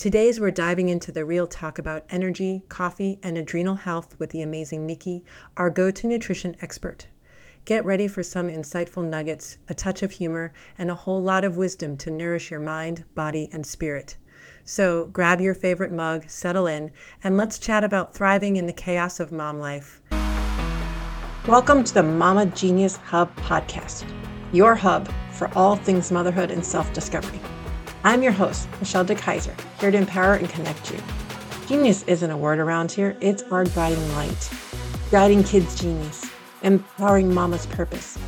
Today's we're diving into the real talk about energy, coffee, and adrenal health with the amazing Nikki, our go to nutrition expert. Get ready for some insightful nuggets, a touch of humor, and a whole lot of wisdom to nourish your mind, body, and spirit. So grab your favorite mug, settle in, and let's chat about thriving in the chaos of mom life. Welcome to the Mama Genius Hub podcast, your hub for all things motherhood and self discovery. I'm your host, Michelle DeKaiser, here to empower and connect you. Genius isn't a word around here, it's our guiding light, guiding kids' genius, empowering mama's purpose,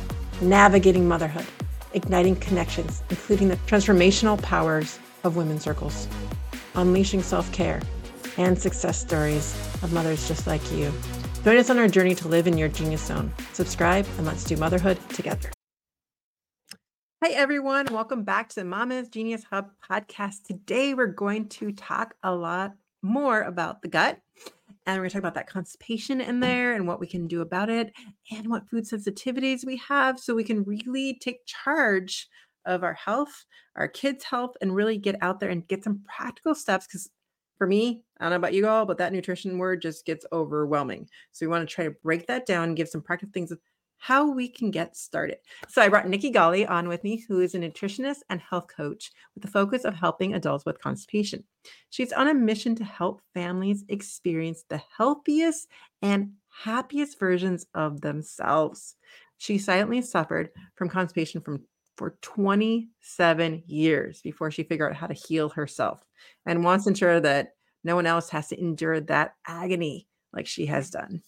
navigating motherhood, igniting connections, including the transformational powers of women's circles, unleashing self care, and success stories of mothers just like you. Join us on our journey to live in your genius zone. Subscribe and let's do motherhood together. Hey everyone, welcome back to the Mama's Genius Hub podcast. Today we're going to talk a lot more about the gut and we're going to talk about that constipation in there and what we can do about it and what food sensitivities we have so we can really take charge of our health, our kids' health, and really get out there and get some practical steps because for me, I don't know about you all, but that nutrition word just gets overwhelming. So we want to try to break that down and give some practical things how we can get started. So I brought Nikki Golly on with me, who is a nutritionist and health coach with the focus of helping adults with constipation. She's on a mission to help families experience the healthiest and happiest versions of themselves. She silently suffered from constipation from for 27 years before she figured out how to heal herself and wants to ensure that no one else has to endure that agony like she has done.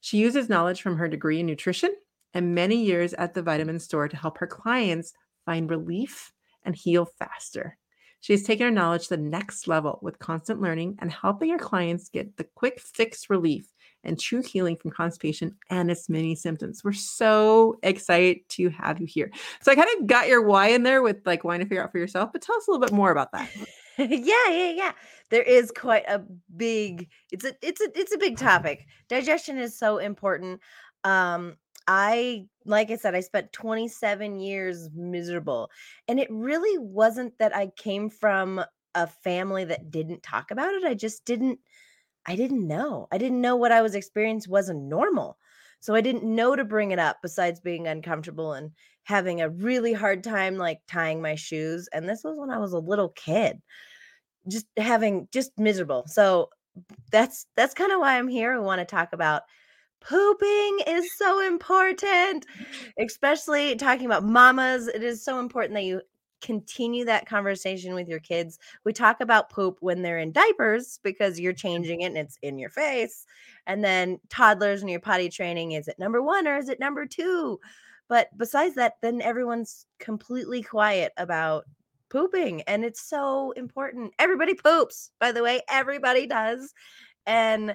She uses knowledge from her degree in nutrition and many years at the vitamin store to help her clients find relief and heal faster. She has taken her knowledge to the next level with constant learning and helping her clients get the quick fix relief and true healing from constipation and its many symptoms. We're so excited to have you here. So I kind of got your why in there with like wanting to figure out for yourself, but tell us a little bit more about that. yeah, yeah, yeah. There is quite a big it's a it's a it's a big topic. Digestion is so important. Um I like I said I spent 27 years miserable and it really wasn't that I came from a family that didn't talk about it. I just didn't I didn't know. I didn't know what I was experiencing wasn't normal. So I didn't know to bring it up besides being uncomfortable and having a really hard time like tying my shoes. And this was when I was a little kid, just having just miserable. So that's that's kind of why I'm here. I want to talk about pooping is so important, especially talking about mamas. It is so important that you continue that conversation with your kids. We talk about poop when they're in diapers because you're mm-hmm. changing it and it's in your face. And then toddlers and your potty training is it number one or is it number two? But besides that, then everyone's completely quiet about pooping. And it's so important. Everybody poops, by the way, everybody does. And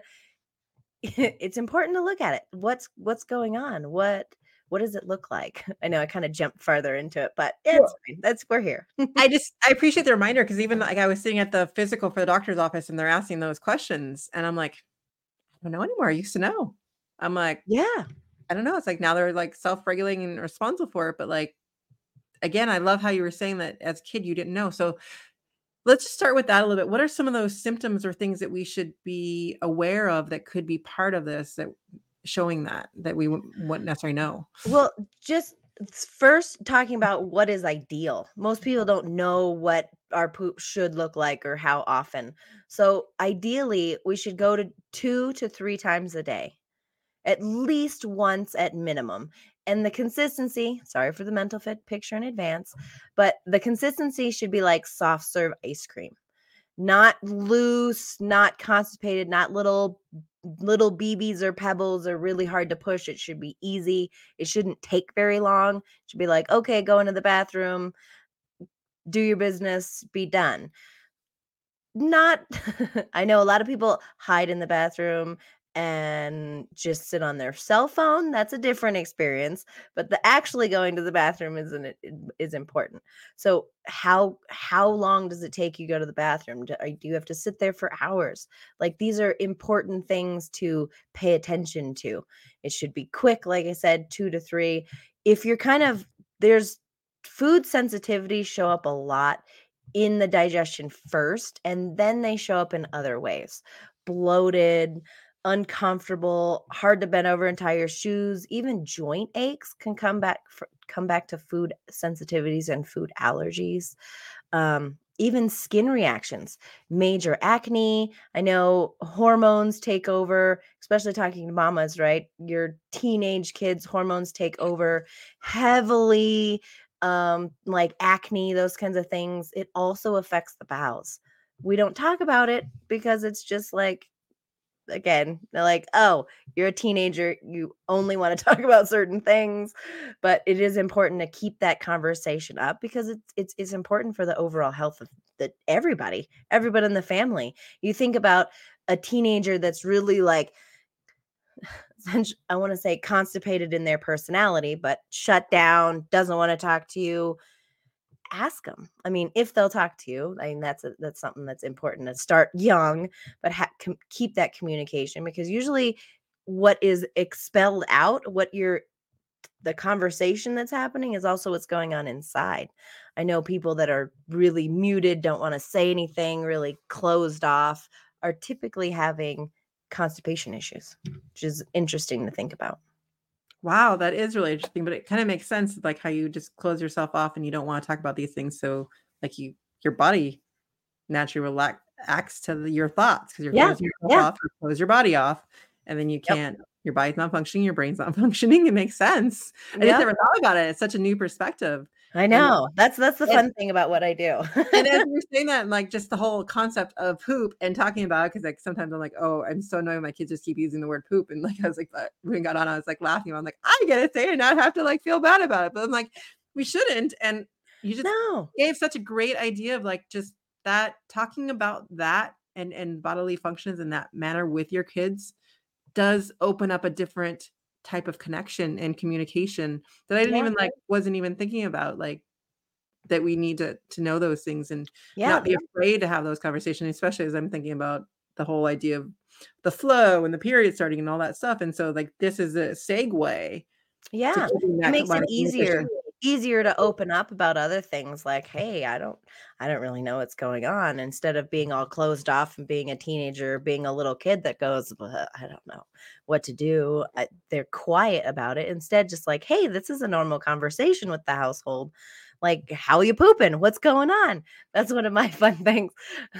it's important to look at it. What's what's going on? What what does it look like? I know I kind of jumped farther into it, but it's fine. That's we're here. I just I appreciate the reminder because even like I was sitting at the physical for the doctor's office and they're asking those questions, and I'm like, I don't know anymore. I used to know. I'm like, yeah, I don't know. It's like now they're like self-regulating and responsible for it, but like again, I love how you were saying that as a kid you didn't know. So let's just start with that a little bit. What are some of those symptoms or things that we should be aware of that could be part of this that showing that that we wouldn't mm. necessarily know? Well, just first talking about what is ideal. Most people don't know what our poop should look like or how often. So, ideally, we should go to 2 to 3 times a day. At least once at minimum. And the consistency, sorry for the mental fit picture in advance, but the consistency should be like soft serve ice cream. Not loose, not constipated, not little little BBs or pebbles are really hard to push. It should be easy. It shouldn't take very long. It should be like, okay, go into the bathroom, do your business, be done. Not, I know a lot of people hide in the bathroom and just sit on their cell phone that's a different experience but the actually going to the bathroom is an, is important. So how how long does it take you to go to the bathroom? Do, do you have to sit there for hours? Like these are important things to pay attention to. It should be quick like i said 2 to 3 if you're kind of there's food sensitivity show up a lot in the digestion first and then they show up in other ways. Bloated uncomfortable hard to bend over and tie your shoes even joint aches can come back fr- come back to food sensitivities and food allergies um, even skin reactions, major acne. I know hormones take over, especially talking to mamas, right? Your teenage kids' hormones take over heavily, um, like acne, those kinds of things. It also affects the bowels. We don't talk about it because it's just like again they're like oh you're a teenager you only want to talk about certain things but it is important to keep that conversation up because it's it's, it's important for the overall health of the everybody everybody in the family. You think about a teenager that's really like I want to say constipated in their personality, but shut down, doesn't want to talk to you, ask them. I mean, if they'll talk to you, I mean that's a, that's something that's important to start young, but ha- com- keep that communication because usually what is expelled out, what you're the conversation that's happening is also what's going on inside. I know people that are really muted, don't want to say anything, really closed off, are typically having constipation issues, which is interesting to think about. Wow, that is really interesting, but it kind of makes sense like how you just close yourself off and you don't want to talk about these things. So like you your body naturally relax acts to the, your thoughts because you're Yeah, closing yourself yeah. off, you close your body off, and then you can't your body's not functioning, your brain's not functioning. It makes sense. I just never thought about it. It's such a new perspective. I And know. That's that's the and fun thing about what I do. and as you're saying that, and like just the whole concept of poop and talking about it, because like sometimes I'm like, oh, I'm so annoyed my kids just keep using the word poop. And like I was like, when we got on, I was like laughing. I'm like, I get to say it and not have to like feel bad about it. But I'm like, we shouldn't. And you just no. gave such a great idea of like just that talking about that and and bodily functions in that manner with your kids does open up a different type of connection and communication that I didn't Yeah. even like wasn't even thinking about like that we need to to know those things and Yeah. not be afraid to have those conversations especially as I'm thinking about the whole idea of the flow and the period starting and all that stuff and so like this is a segue Yeah. It makes it easier easier to open up about other things like, hey, I don't I don't really know what's going on instead of being all closed off and being a teenager, being a little kid that goes, I don't know what to do. I, they're quiet about it. Instead, just like, hey, this is a normal conversation with the household. Like, how you pooping? What's going on? That's one of my fun things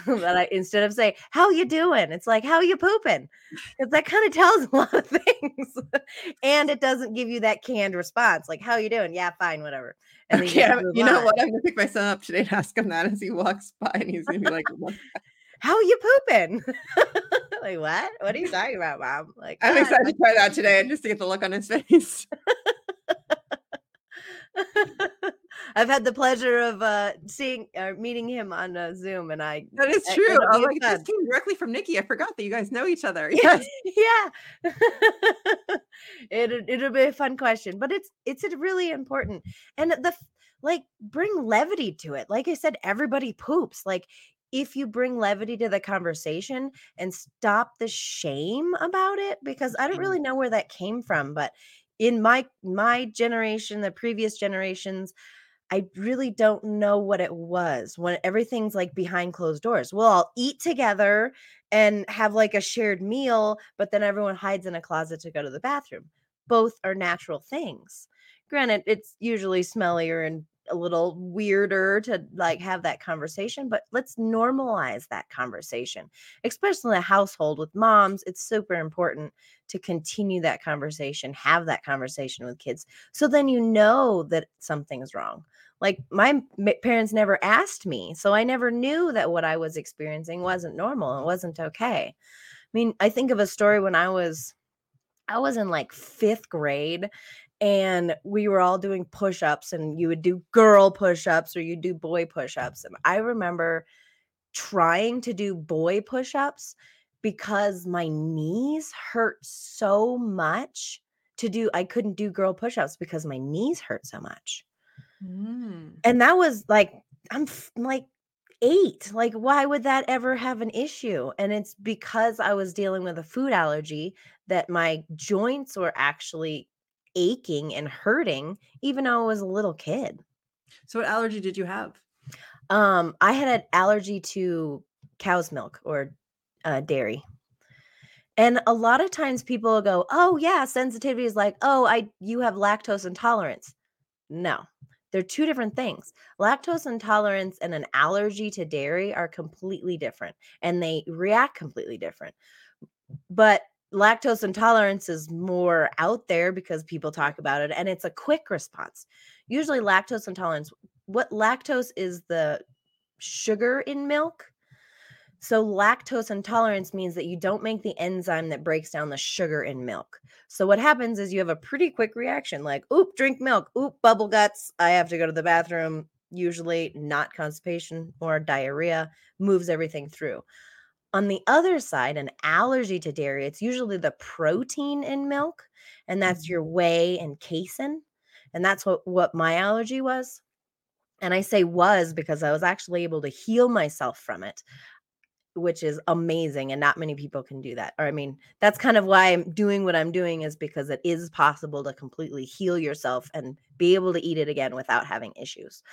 that I instead of say, how you doing? It's like, how you pooping? Because that kind of tells a lot of things. and it doesn't give you that canned response, like, how you doing? Yeah, fine, whatever. And you Okay, move you know on. what? I'm gonna pick my son up today and ask him that as he walks by, and he's gonna be like? How you pooping? like, what? What are you talking about, mom? Like, "I'm "Ah, excited to try that today, and just to get the look on his face." I've had the pleasure of uh seeing or meeting him on uh, Zoom, and I That is true. I'm be like, this came directly from Nikki. I forgot that you guys know each other. Yes. yeah it it'll be a fun question but it's it's really important and the like bring levity to it like i said everybody poops like if you bring levity to the conversation and stop the shame about it because i don't Mhm. really know where that came from but in my my generation the previous generations I really don't know what it was when everything's like behind closed doors. We'll all eat together and have like a shared meal, but then everyone hides in a closet to go to the bathroom. Both are natural things. Granted, it's usually smellier and a little weirder to like have that conversation, but let's normalize that conversation, especially in a household with moms. It's super important to continue that conversation, have that conversation with kids. So then you know that something's wrong. Like my parents never asked me, so I never knew that what I was experiencing wasn't normal and wasn't okay. I mean, I think of a story when I was I was in like 5th grade and we were all doing push-ups and you would do girl push-ups or you'd do boy push-ups and I remember trying to do boy push-ups because my knees hurt so much to do I couldn't do girl push-ups because my knees hurt so much. Mm. And that was like I'm f- like 8. Like why would that ever have an issue? And it's because I was dealing with a food allergy that my joints were actually aching and hurting even though I was a little kid. So, what allergy did you have? Um, I had an allergy to cow's milk or uh, dairy. And a lot of times people go, "Oh yeah, sensitivity is like, oh, I you have lactose intolerance." No. They're two different things. Lactose intolerance and an allergy to dairy are completely different and they react completely different. But lactose intolerance is more out there because people talk about it and it's a quick response. Usually lactose intolerance what lactose is the sugar in milk so, lactose intolerance means that you don't make the enzyme that breaks down the sugar in milk. So, what happens is you have a pretty quick reaction like, oop, drink milk, oop, bubble guts, I have to go to the bathroom. Usually, not constipation or diarrhea moves everything through. On the other side, an allergy to dairy, it's usually the protein in milk, and that's Mhm. your whey and casein. And that's what, what my allergy was. And I say was because I was actually able to heal myself from it which is amazing and not many people can do that. Or I mean, that's kind of why I'm doing what I'm doing is because it is possible to completely heal yourself and be able to eat it again without having issues.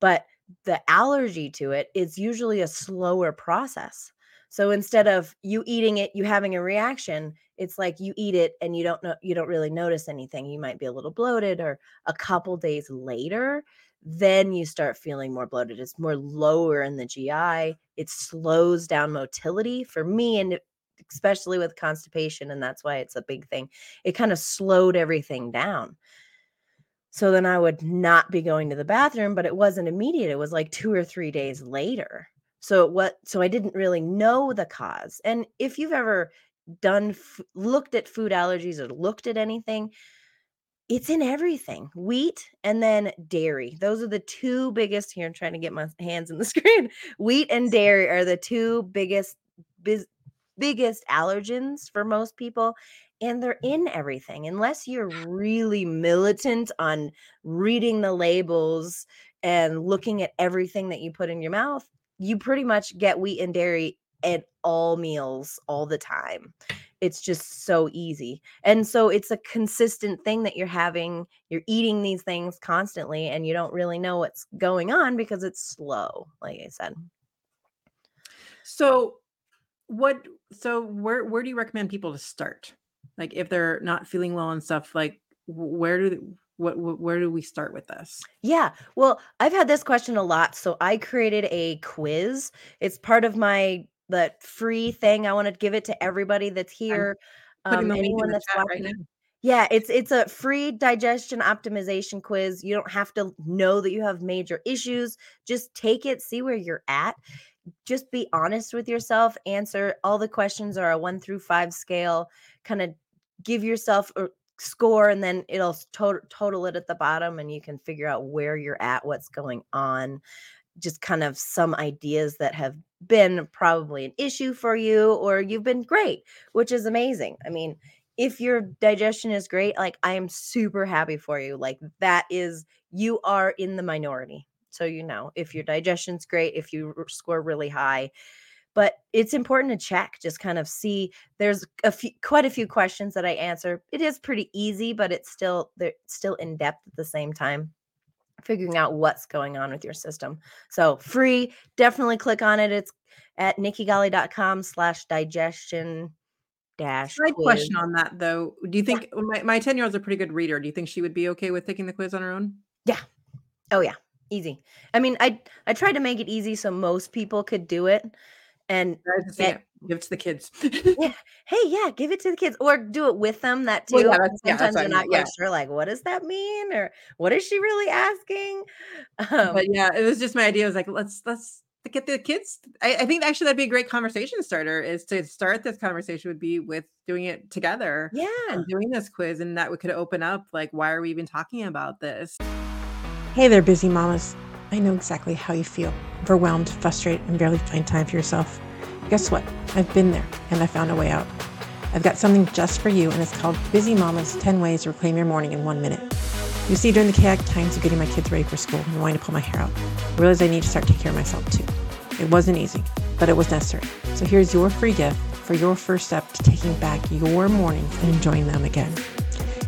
But the allergy to it is usually a slower process. So instead of you eating it, you having a reaction, it's like you eat it and you don't know you don't really notice anything. You might be a little bloated or a couple days later then you start feeling more bloated. It's more lower in the GI. It slows down motility for me, and especially with constipation. And that's why it's a big thing. It kind of slowed everything down. So then I would not be going to the bathroom, but it wasn't immediate. It was like two or three days later. So what? So I didn't really know the cause. And if you've ever done looked at food allergies or looked at anything, it's in everything. Wheat and then dairy. Those are the two biggest here I'm trying to get my hands in the screen. Wheat and dairy are the two biggest biz, biggest allergens for most people and they're in everything unless you're really militant on reading the labels and looking at everything that you put in your mouth you pretty much get wheat and dairy at all meals all the time it's just so easy. And so it's a consistent thing that you're having. You're eating these things constantly and you don't really know what's going on because it's slow, like I said. So what so where where do you recommend people to start? Like if they're not feeling well and stuff, like where do they, what, where do we start with this? Yeah. Well, I've had this question a lot, so I created a quiz. It's part of my the free thing. I want to give it to everybody that's here. Um, anyone that's watching. Right yeah, it's it's a free digestion optimization quiz. You don't have to know that you have major issues. Just take it, see where you're at. Just be honest with yourself. Answer all the questions are a 1 through 5 scale. Kind of give yourself a score and then it'll total total it at the bottom and you can figure out where you're at, what's going on just kind of some ideas that have been probably an issue for you or you've been great, which is amazing. I mean, if your digestion is great, like I am super happy for you. Like that is you are in the minority. So you know, if your digestion's great, if you score really high, but it's important to check just kind of see there's a few quite a few questions that i answer it is pretty easy but it's still they're still in depth at the same time figuring out what's going on with your system. So free, definitely click on it. It's at nikkigolly.com slash digestion dash. Side question on that though. Do you think yeah. my 10 year old's a pretty good reader? Do you think she would be okay with taking the quiz on her own? Yeah. Oh yeah. Easy. I mean, I I tried to make it easy so most people could do it. And get, give it to the kids. yeah. Hey, yeah, give it to the kids or do it with them. That too. Well, yeah, Sometimes yeah, you're not quite sure, like, what does that mean? Or what is she really asking? Um, but yeah, it was just my idea. I was like, let's let's get the kids. I, I, think actually that'd be a great conversation starter. Is to start this conversation would be with doing it together. Yeah, and doing this quiz, and that we could open up like, why are we even talking about this? Hey there, busy mamas. I know exactly how you feel overwhelmed, frustrated, and barely find time for yourself. Guess what? I've been there and I found a way out. I've got something just for you, and it's called Busy Mama's 10 Ways to Reclaim Your Morning in One Minute. You see, during the chaotic times of getting my kids ready for school and wanting to pull my hair out, I realized I need to start taking care of myself too. It wasn't easy, but it was necessary. So here's your free gift for your first step to taking back your mornings and enjoying them again.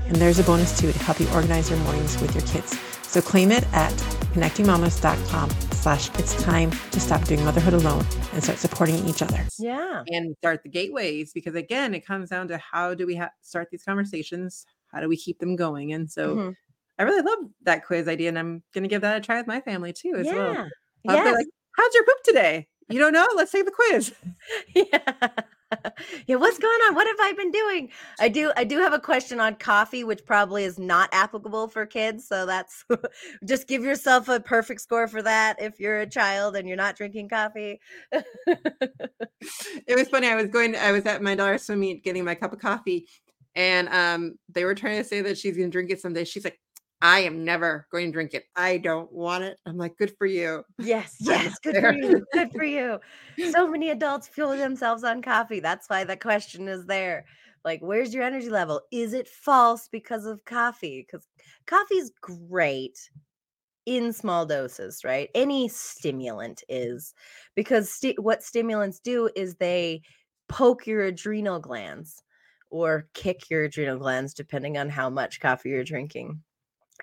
And there's a bonus too to help you organize your mornings with your kids. So claim it at connectingmamas.com slash it's time to stop doing motherhood alone and start supporting each other. Yeah. and start the gateways because again it comes down to how do we ha- start these conversations how do we keep them going and so Mhm. i really love that quiz idea and i'm gonna give that a try with my family too as well Yeah. I'll Yes. like how's your poop today you don't know let's take the quiz yeah. yeah what's going on? What have i been doing? I do i do have a question on coffee which probably is not applicable for kids so that's just give yourself a perfect score for that if you're a child and you're not drinking coffee. It was funny i was going i was at my daughter's swim meet getting my cup of coffee and um they were trying to say that she's gonna drink it someday. She's like i am never going to drink it. I don't want it. I'm like good for you. Yes yes good for you good for you. So many adults fuel themselves on coffee. That's why the question is there. Like where's your energy level? Is it false because of coffee? Because coffee's great in small doses right? Any stimulant is because sti- what stimulants do is they poke your adrenal glands or kick your adrenal glands depending on how much coffee you're drinking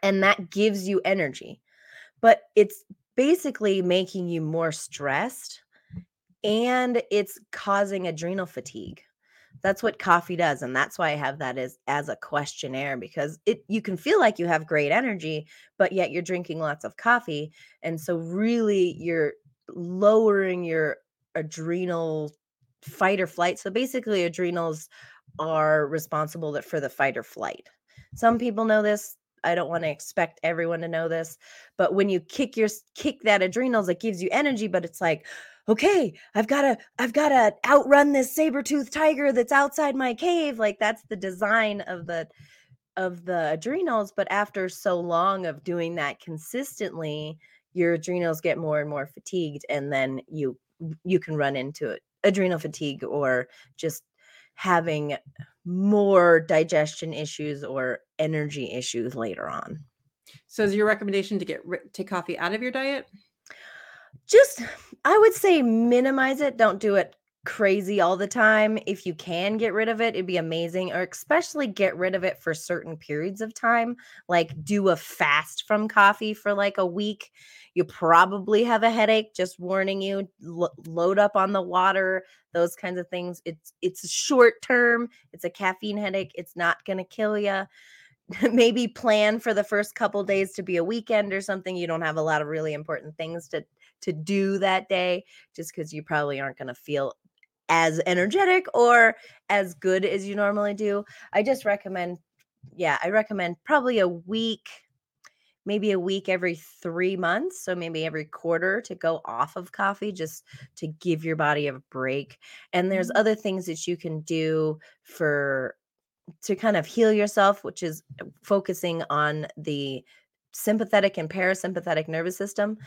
and that gives you energy but it's basically making you more stressed and it's causing adrenal fatigue. That's what coffee does and that's why i have that as as a questionnaire because it you can feel like you have great energy but yet you're drinking lots of coffee and so really you're lowering your adrenal fight or flight. So basically adrenals are responsible for the fight or flight. Some people know this i don't want to expect everyone to know this but when you kick your kick that adrenals it gives you energy but it's like okay i've got to i've got to outrun this saber-toothed tiger that's outside my cave. Like that's the design of the of the adrenals but after so long of doing that consistently your adrenals get more and more fatigued and then you you can run into it adrenal fatigue or just having more digestion issues or energy issues later on. So is your recommendation to get take coffee out of your diet? Just i would say minimize it don't do it crazy all the time if you can get rid of it it'd be amazing or especially get rid of it for certain periods of time like do a fast from coffee for like a week you probably have a headache just warning you lo- load up on the water those kinds of things it's it's short term it's a caffeine headache it's not going to kill you maybe plan for the first couple days to be a weekend or something you don't have a lot of really important things to to do that day just because you probably aren't going to feel as energetic or as good as you normally do. I just recommend yeah i recommend probably a week maybe a week every three months so maybe every quarter to go off of coffee just to give your body a break. And there's Mhm. other things that you can do for to kind of heal yourself which is focusing on the sympathetic and parasympathetic nervous system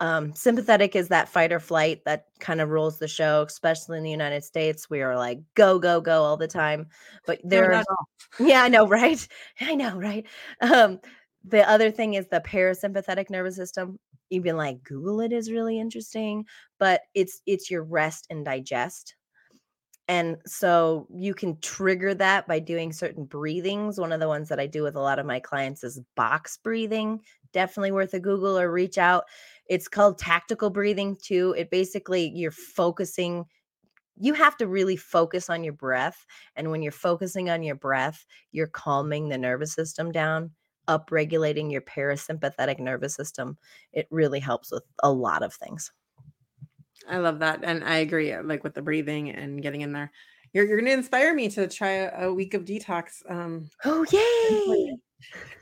um sympathetic is that fight or flight that kind of rules the show especially in the united states we are like go go go all the time but there not are at all. yeah i know right? I know right? Um the other thing is the parasympathetic nervous system you've like google it is really interesting but it's it's your rest and digest and so you can trigger that by doing certain breathings. One of the ones that I do with a lot of my clients is box breathing. Definitely worth a Google or reach out. It's called tactical breathing too. It basically you're focusing you have to really focus on your breath and when you're focusing on your breath, you're calming the nervous system down, up regulating your parasympathetic nervous system. It really helps with a lot of things. I love that, and I agree. uh, Like with the breathing and getting in there, you're you're going to inspire me to try a, a week of detox. Um, Oh, yay!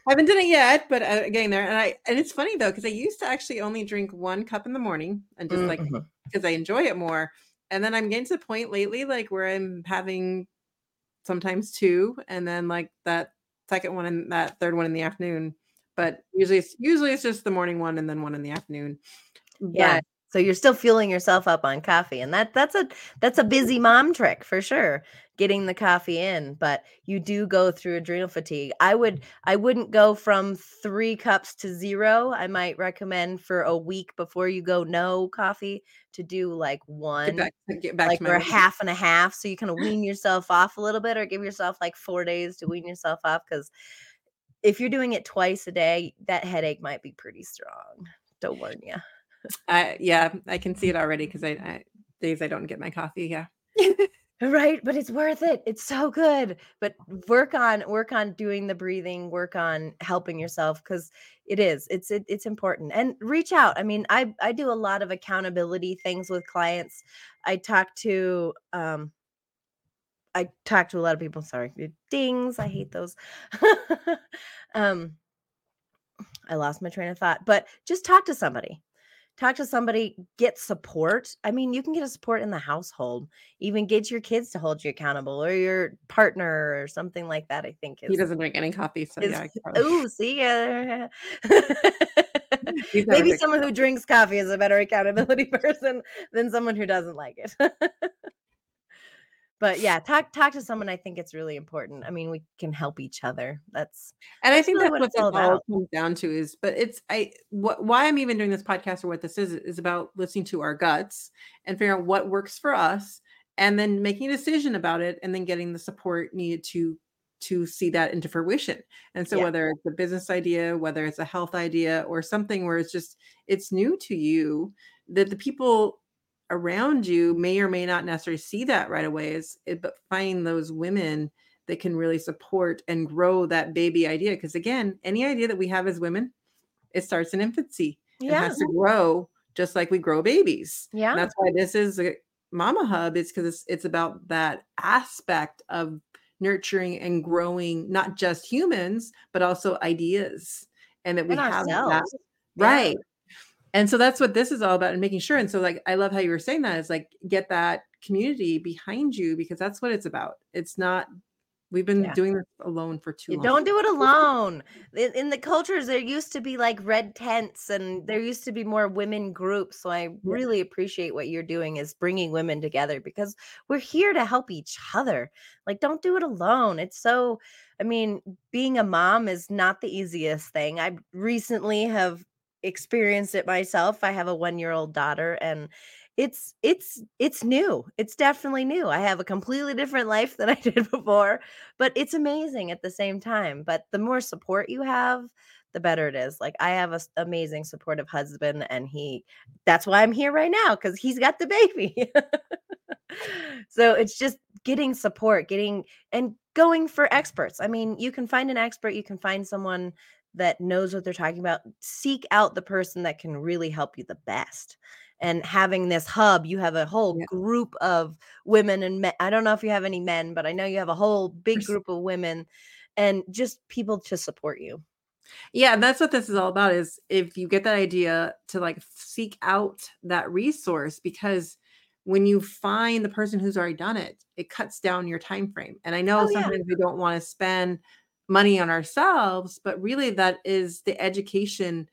I haven't done it yet, but uh, getting there. And I and it's funny though because I used to actually only drink one cup in the morning and just like because I enjoy it more. And then I'm getting to the point lately, like where I'm having sometimes two, and then like that second one and that third one in the afternoon. But usually, it's usually it's just the morning one and then one in the afternoon. Yeah. But So you're still fueling yourself up on coffee and that that's a that's a busy mom trick for sure getting the coffee in but you do go through adrenal fatigue. I would I wouldn't go from 3 cups to 0. I might recommend for a week before you go no coffee to do like get 1 back, uh, get back like or a half and a half so you kind of wean yourself off a little bit or give yourself like 4 days to wean yourself off cuz if you're doing it twice a day that headache might be pretty strong. Don't warn you. I yeah, I can see it already because I, I days I don't get my coffee. Yeah. right but it's worth it it's so good but work on work on doing the breathing work on helping yourself because it is it's it, it's important and reach out i mean i i do a lot of accountability things with clients i talk to um i talk to a lot of people sorry dings i hate those um i lost my train of thought but just talk to somebody talk to somebody, get support. I mean, you can get a support in the household, even get your kids to hold you accountable or your partner or something like that. I think is, he doesn't drink any coffee. So is, yeah. Oh, see ya. Maybe someone who drinks coffee is a better accountability person than someone who doesn't like it but yeah talk talk to someone i think it's really important i mean we can help each other that's and i think really that's what, it all, all comes down to is but it's i what why i'm even doing this podcast or what this is is about listening to our guts and figuring out what works for us and then making a decision about it and then getting the support needed to to see that into fruition and so yeah. whether it's a business idea whether it's a health idea or something where it's just it's new to you that the people around you may or may not necessarily see that right away is it, but find those women that can really support and grow that baby idea because again any idea that we have as women it starts in infancy yeah. it has to grow just like we grow babies. Yeah. And that's why this is a mama hub it's because it's, it's about that aspect of nurturing and growing not just humans but also ideas and that we and have that right and so that's what this is all about and making sure and so like i love how you were saying that is like get that community behind you because that's what it's about. It's not we've been yeah. doing this alone for too you long. don't do it alone. In, in, the cultures there used to be like red tents and there used to be more women groups so i really appreciate what you're doing is bringing women together because we're here to help each other. Like don't do it alone. It's so i mean being a mom is not the easiest thing. I recently have experienced it myself. I have a 1-year-old daughter and it's it's it's new. It's definitely new. I have a completely different life than I did before, but it's amazing at the same time. But the more support you have, the better it is. Like I have a amazing supportive husband and he that's why I'm here right now cuz he's got the baby. so it's just getting support, getting and going for experts. I mean, you can find an expert, you can find someone that knows what they're talking about, seek out the person that can really help you the best. And having this hub, you have a whole yeah. group of women and men. I don't know if you have any men, but I know you have a whole big group of women and just people to support you. Yeah, that's what this is all about is if you get that idea to like seek out that resource because when you find the person who's already done it, it cuts down your time frame. And I know oh, sometimes yeah. we don't want to spend money on ourselves but really that is the education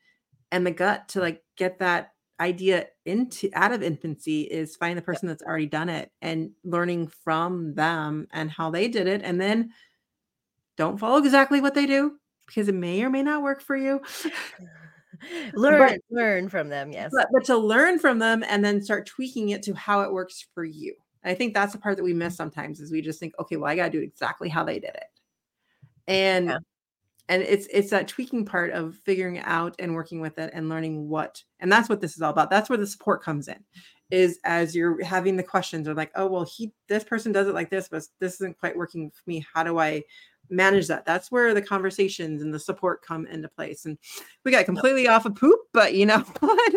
and the gut to like get that idea into out of infancy is find the person that's already done it and learning from them and how they did it and then don't follow exactly what they do because it may or may not work for you. Learn but, learn from them yes. But, but to learn from them and then start tweaking it to how it works for you. I think that's the part that we miss mm-hmm. sometimes is we just think okay well i got to do exactly how they did it and yeah. and it's it's that tweaking part of figuring out and working with it and learning what and that's what this is all about that's where the support comes in is as you're having the questions or like oh well he this person does it like this but this isn't quite working for me how do i manage that that's where the conversations and the support come into place and we got completely off of poop but you know what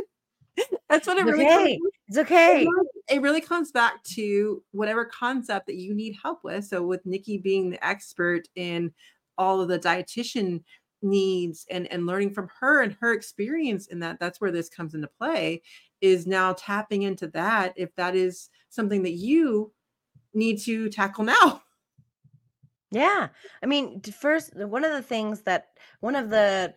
that's what it really okay. Comes, it's okay it really comes back to whatever concept that you need help with so with nikki being the expert in all of the dietitian needs and and learning from her and her experience in that that's where this comes into play is now tapping into that if that is something that you need to tackle now. Yeah. I mean first one of the things that one of the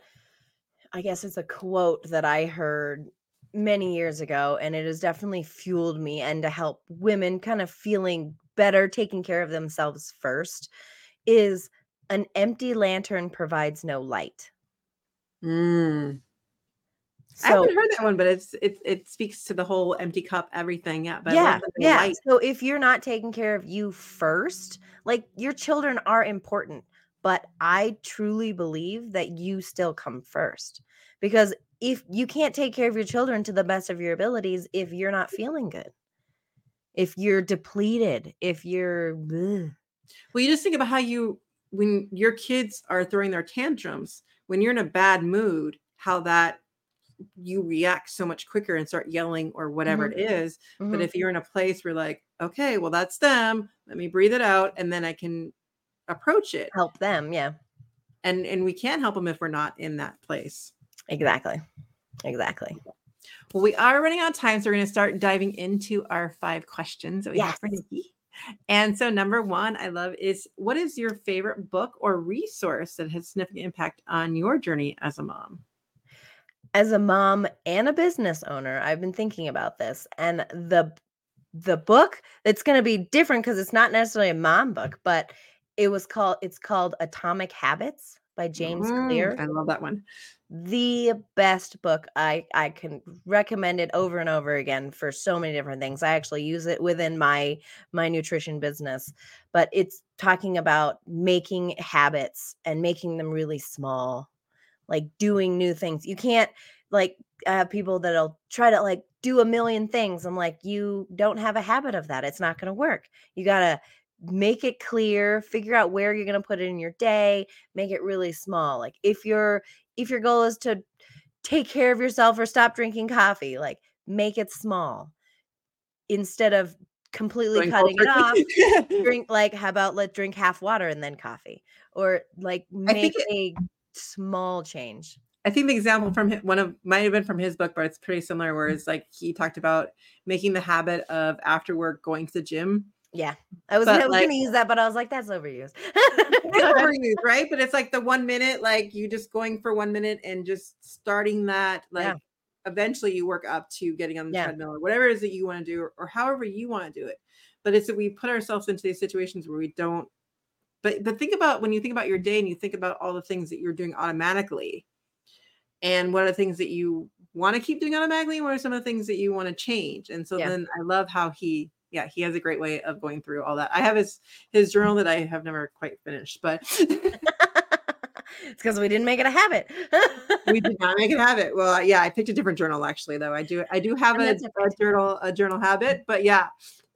i guess it's a quote that i heard many years ago and it has definitely fueled me and to help women kind of feeling better taking care of themselves first is an empty lantern provides no light. Mm. So, I haven't heard that one, but it's it it speaks to the whole empty cup, everything. Yeah, but yeah, yeah. Light. So if you're not taking care of you first, like your children are important, but I truly believe that you still come first because if you can't take care of your children to the best of your abilities if you're not feeling good if you're depleted if you're well you just think about how you when your kids are throwing their tantrums when you're in a bad mood how that you react so much quicker and start yelling or whatever Mhm. it is. Mhm. But if you're in a place where like, okay, well that's them, let me breathe it out and then I can approach it. help them yeah And and we can't help them if we're not in that place. exactly exactly Well, we are running out of time, so we're going to start diving into our five questions that we have for Nikki. And so, number one, I love is what is your favorite book or resource that has significant impact on your journey as a mom? as a mom and a business owner i've been thinking about this and the the book it's going to be different because it's not necessarily a mom book but it was called it's called atomic habits by james Mm, clear I love that one. The best book i i can recommend it over and over again for so many different things. I actually use it within my my nutrition business but it's talking about making habits and making them really small like doing new things. You can't like i have people that'll try to like do a million things. I'm like you don't have a habit of that. It's not going to work. You got to make it clear figure out where you're going to put it in your day make it really small. Like if your if your goal is to take care of yourself or stop drinking coffee like make it small instead of completely Going cutting it off drink like how about let drink half water and then coffee or like make think a small change I think the example from hi- one of might have been from his book, but it's pretty similar. Where mm. it's like he talked about making the habit of after work going to the gym. Yeah i was, But, I was like- gonna use that but i was like that's overused overused, right? But it's like the one minute, like you just going for one minute and just starting that. Like Yeah. eventually you work up to getting on the Yeah. treadmill or whatever it is that you want to do, or, or however you want to do it. But it's that we put ourselves into these situations where we don't. But but think about when you think about your day and you think about all the things that you're doing automatically, and what are the things that you want to keep doing automatically, and what are some of the things that you want to change. And so Yeah. then I love how he yeah he has a great way of going through all that. I have his his journal that I have never quite finished, but it's because we didn't make it a habit we did not make it a habit. Well, yeah, I picked a different journal actually, though. I do I do have a, a journal a journal habit, but yeah,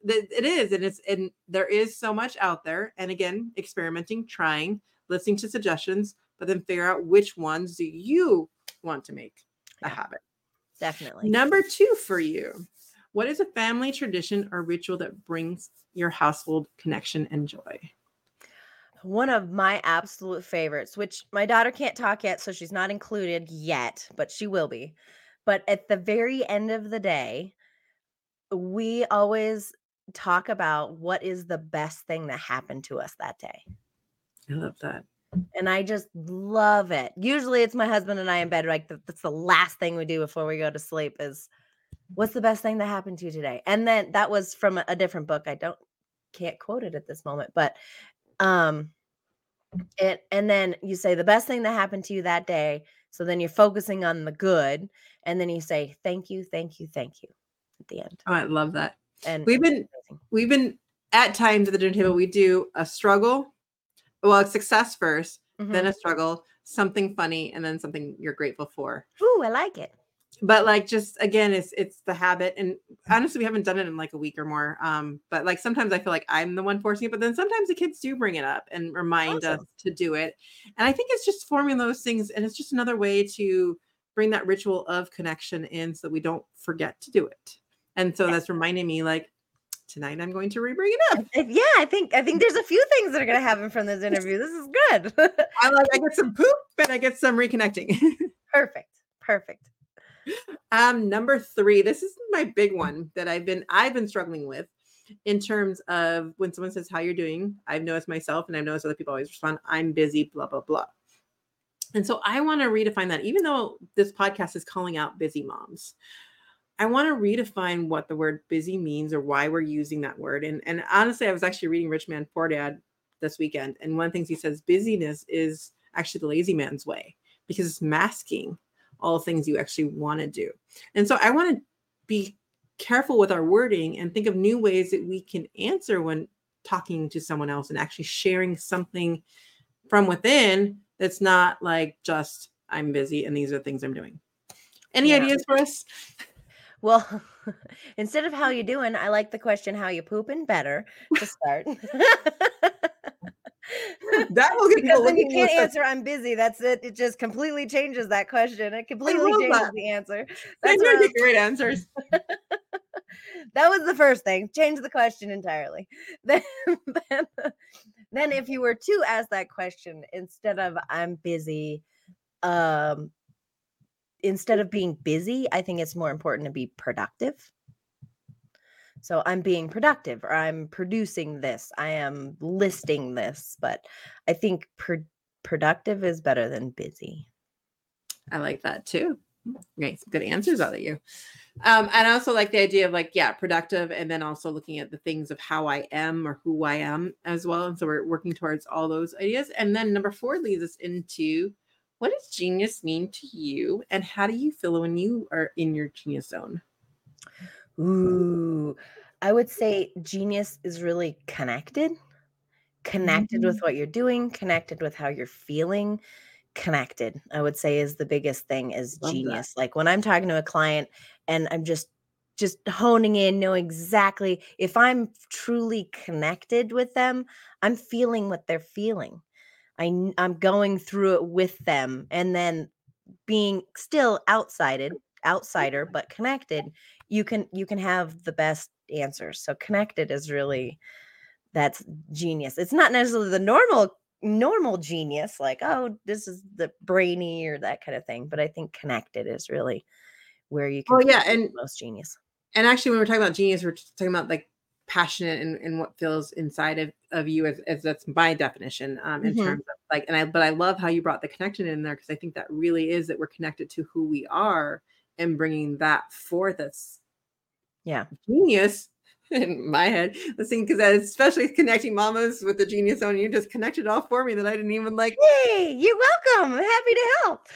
th- it is, and it's and there is so much out there. And again, experimenting, trying, listening to suggestions, but then figure out which ones do you want to make a Yeah. habit. definitely Number two for you, what is a family tradition or ritual that brings your household connection and joy? One of my absolute favorites, which my daughter can't talk yet, so she's not included yet, but she will be. But at the very end of the day, we always talk about what is the best thing that happened to us that day. I love that. And I just love it. Usually it's my husband and I in bed, like th- that's the last thing we do before we go to sleep is what's the best thing that happened to you today? And then that was from a, a different book. I don't can't quote it at this moment, but um it and then you say the best thing that happened to you that day. So then you're focusing on the good and then you say thank you, thank you, thank you at the end. Oh, I love that. And We've been- amazing. we've been at times at the dinner table we do a struggle well it's success 1st then Mhm. a struggle something funny and then something you're grateful for Ooh, I like it. But like just again it's it's the habit and honestly we haven't done it in like a week or more um but like sometimes i feel like i'm the one forcing it but then sometimes the kids do bring it up and remind us to do it and i think it's just forming those things and it's just another way to bring that ritual of connection in so that we don't forget to do it and so that's reminding me like tonight i'm going to re-bring it up Yeah, I think I think there's a few things that are gonna happen from this interview. This is good. I like I get some poop and I get some reconnecting. perfect. Perfect. Um number 3, this is my big one that I've been I've been struggling with in terms of when someone says how you're doing, I've noticed myself and I've noticed other people always respond, I'm busy, blah blah blah. And so I want to redefine that even though this podcast is calling out busy moms. I want to redefine what the word busy means or why we're using that word. And and honestly, I was actually reading Rich Man Poor Dad this weekend, and one of the things he says, busyness is actually the lazy man's way because it's masking all the things you actually want to do. And so I want to be careful with our wording and think of new ways that we can answer when talking to someone else and actually sharing something from within that's not like just I'm busy and these are things I'm doing. Any Yeah. ideas for us? Well, instead of how you doing, I like the question how you pooping better to start. That will get because people then you can't answer I'm busy. That's it. It just completely changes that question. It completely changes that. the answer. That's I great answers. that was the first thing. Change the question entirely. Then, then, then if you were to ask that question instead of I'm busy, um, instead of being busy, I think it's more important to be productive. So I'm being productive or I'm producing this, I am listing this, but I think pro- productive is better than busy. I like that too. Great, some good answers out of you. Um, and I also like the idea of like, yeah, productive, and then also looking at the things of how I am or who I am as well. And so we're working towards all those ideas. And then number four leads us into what does genius mean to you, and how do you feel when you are in your genius zone? Ooh, I would say genius is really connected, connected with mm-hmm. what you're doing, connected with how you're feeling, connected. I would say is the biggest thing is Love that. genius. Like when I'm talking to a client and I'm just just honing in, know exactly if I'm truly connected with them, I'm feeling what they're feeling. I I'm going through it with them and then being still outsided, outsider but connected, you can you can have the best answers. So connected is really that's genius. It's not necessarily the normal normal genius like oh this is the brainy or that kind of thing, but I think connected is really where you can Oh, yeah, and- most genius. And actually, when we're talking about genius, we're talking about like passionate and, and what feels inside of, of you as, as that's my definition um, in Mhm. terms of like and i but i love how you brought the connection in there because i think that really is that we're connected to who we are and bringing that forth as Yeah. genius in my head listening because especially connecting mamas with the genius zone you just connected all for me that i didn't even like Hey, you're welcome. I'm happy to help.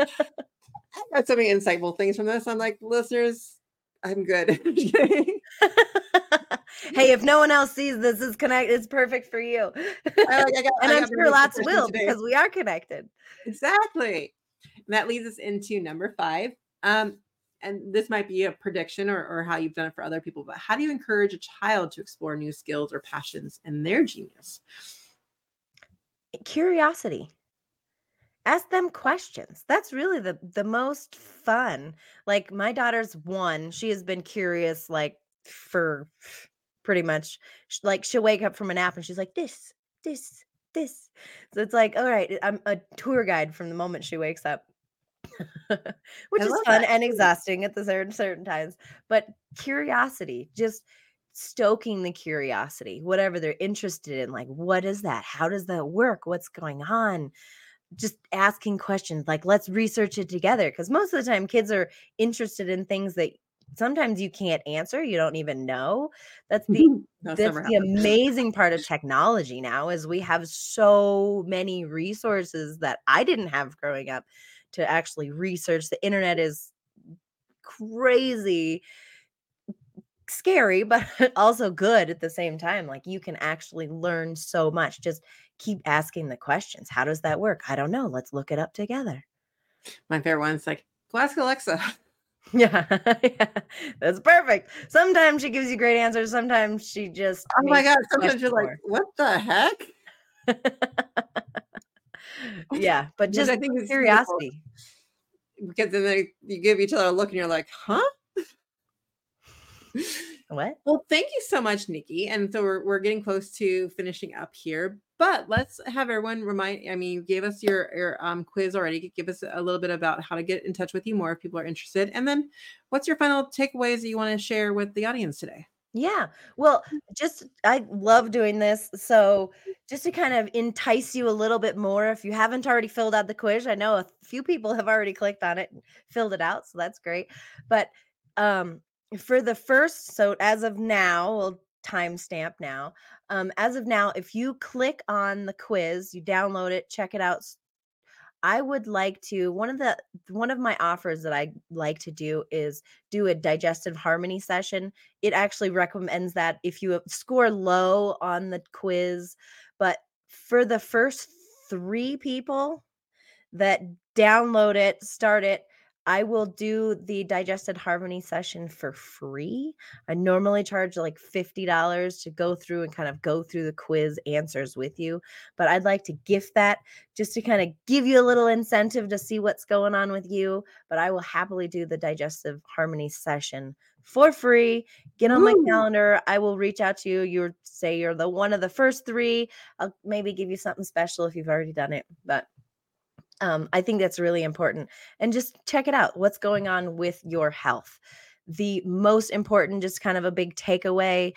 I got so many insightful things from this i'm like listeners i'm good hey, if no one else sees this, is connect. It's perfect for you, I, like, I got, and I I'm sure lots will today. because we are connected. Exactly. And that leads us into number five. Um, and this might be a prediction or, or how you've done it for other people, but how do you encourage a child to explore new skills or passions and their genius? Curiosity. Ask them questions. That's really the the most fun. Like my daughter's one. She has been curious like for pretty much like she'll wake up from a nap and she's like this, this, this. So it's like, all right, I'm a tour guide from the moment she wakes up. Which I is fun that. and exhausting at the certain certain times. But curiosity, just stoking the curiosity, whatever they're interested in, like what is that? How does that work? What's going on? Just asking questions, like let's research it together. Because most of the time, kids are interested in things that sometimes you can't answer, you don't even know. That's the That's that's the happened. amazing part of technology now is we have so many resources that I didn't have growing up to actually research. The internet is crazy scary but also good at the same time like you can actually learn so much just keep asking the questions how does that work i don't know let's look it up together My favorite one's like, go ask Alexa. yeah, yeah, that's perfect sometimes she gives you great answers sometimes she just Oh my God. Sometimes you're like, what the heck? yeah but just I think curiosity Because then they, you give each other a look and you're like, huh? what Well, thank you so much, Nikki. And so we're, we're getting close to finishing up here, but let's have everyone remind. I mean, you gave us your your um, quiz already. Give us a little bit about how to get in touch with you more if people are interested. And then, what's your final takeaways that you want to share with the audience today? Yeah. Well, just I love doing this. So, just to kind of entice you a little bit more, if you haven't already filled out the quiz, I know a few people have already clicked on it and filled it out, so that's great. But um for the first, so as of now, we'll timestamp now. Um, as of now, if you click on the quiz, you download it, check it out. I would like to one of the one of my offers that I like to do is do a digestive harmony session. It actually recommends that if you score low on the quiz but for the first three people that download it start it I will do the digested harmony session for free. I normally charge like $50 to go through and kind of go through the quiz answers with you, but I'd like to gift that just to kind of give you a little incentive to see what's going on with you. But I will happily do the digestive harmony session for free. Get on my calendar. I will reach out to you. You say you're the one of the first three. I'll maybe give you something special if you've already done it. But um, I think that's really important. And just check it out. What's going on with your health? The most important, just kind of a big takeaway,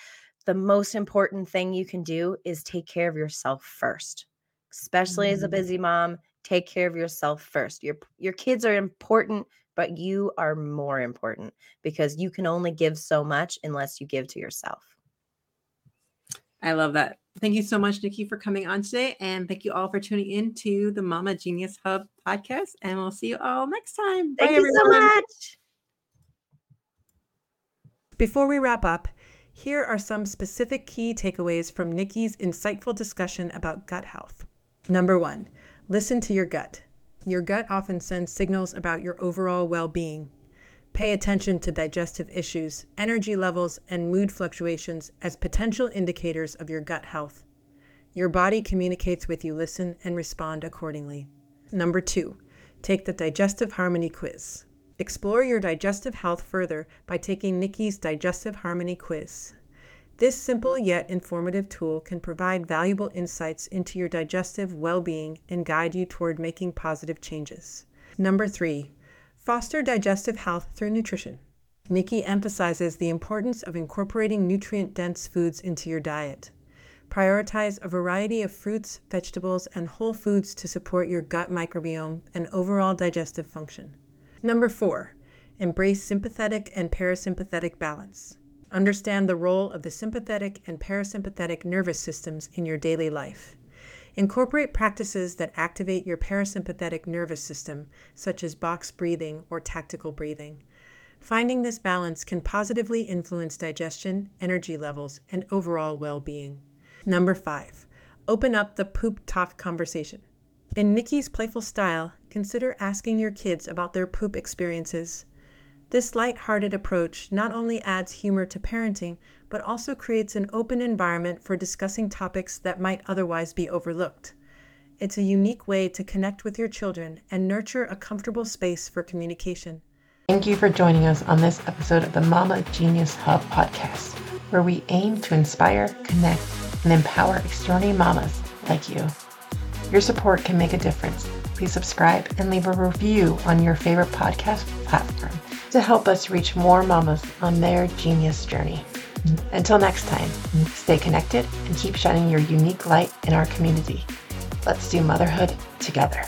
the most important thing you can do is take care of yourself first. Especially mm-hmm. as a mm. busy mom, take care of yourself first. Your your kids are important, but you are more important because you can only give so much unless you give to yourself. I love that. Thank you so much, Nikki, for coming on today. And thank you all for tuning in to the Mama Genius Hub podcast. And we'll see you all next time. Thank Bye, you everyone. so much. Before we wrap up, here are some specific key takeaways from Nikki's insightful discussion about gut health. Number one, listen to your gut. Your gut often sends signals about your overall well being. Pay attention to digestive issues, energy levels, and mood fluctuations as potential indicators of your gut health. Your body communicates with you, listen, and respond accordingly. Number two, take the Digestive Harmony Quiz. Explore your digestive health further by taking Nikki's Digestive Harmony Quiz. This simple yet informative tool can provide valuable insights into your digestive well being and guide you toward making positive changes. Number three, Foster digestive health through nutrition. Nikki emphasizes the importance of incorporating nutrient dense foods into your diet. Prioritize a variety of fruits, vegetables, and whole foods to support your gut microbiome and overall digestive function. Number four, embrace sympathetic and parasympathetic balance. Understand the role of the sympathetic and parasympathetic nervous systems in your daily life. Incorporate practices that activate your parasympathetic nervous system, such as box breathing or tactical breathing. Finding this balance can positively influence digestion, energy levels, and overall well being. Number five, open up the poop talk conversation. In Nikki's playful style, consider asking your kids about their poop experiences. This light-hearted approach not only adds humor to parenting, but also creates an open environment for discussing topics that might otherwise be overlooked. It's a unique way to connect with your children and nurture a comfortable space for communication. Thank you for joining us on this episode of the Mama Genius Hub podcast, where we aim to inspire, connect, and empower extraordinary mamas like you. Your support can make a difference. Please subscribe and leave a review on your favorite podcast platform to help us reach more mamas on their genius journey. Until next time, stay connected and keep shining your unique light in our community. Let's do motherhood together.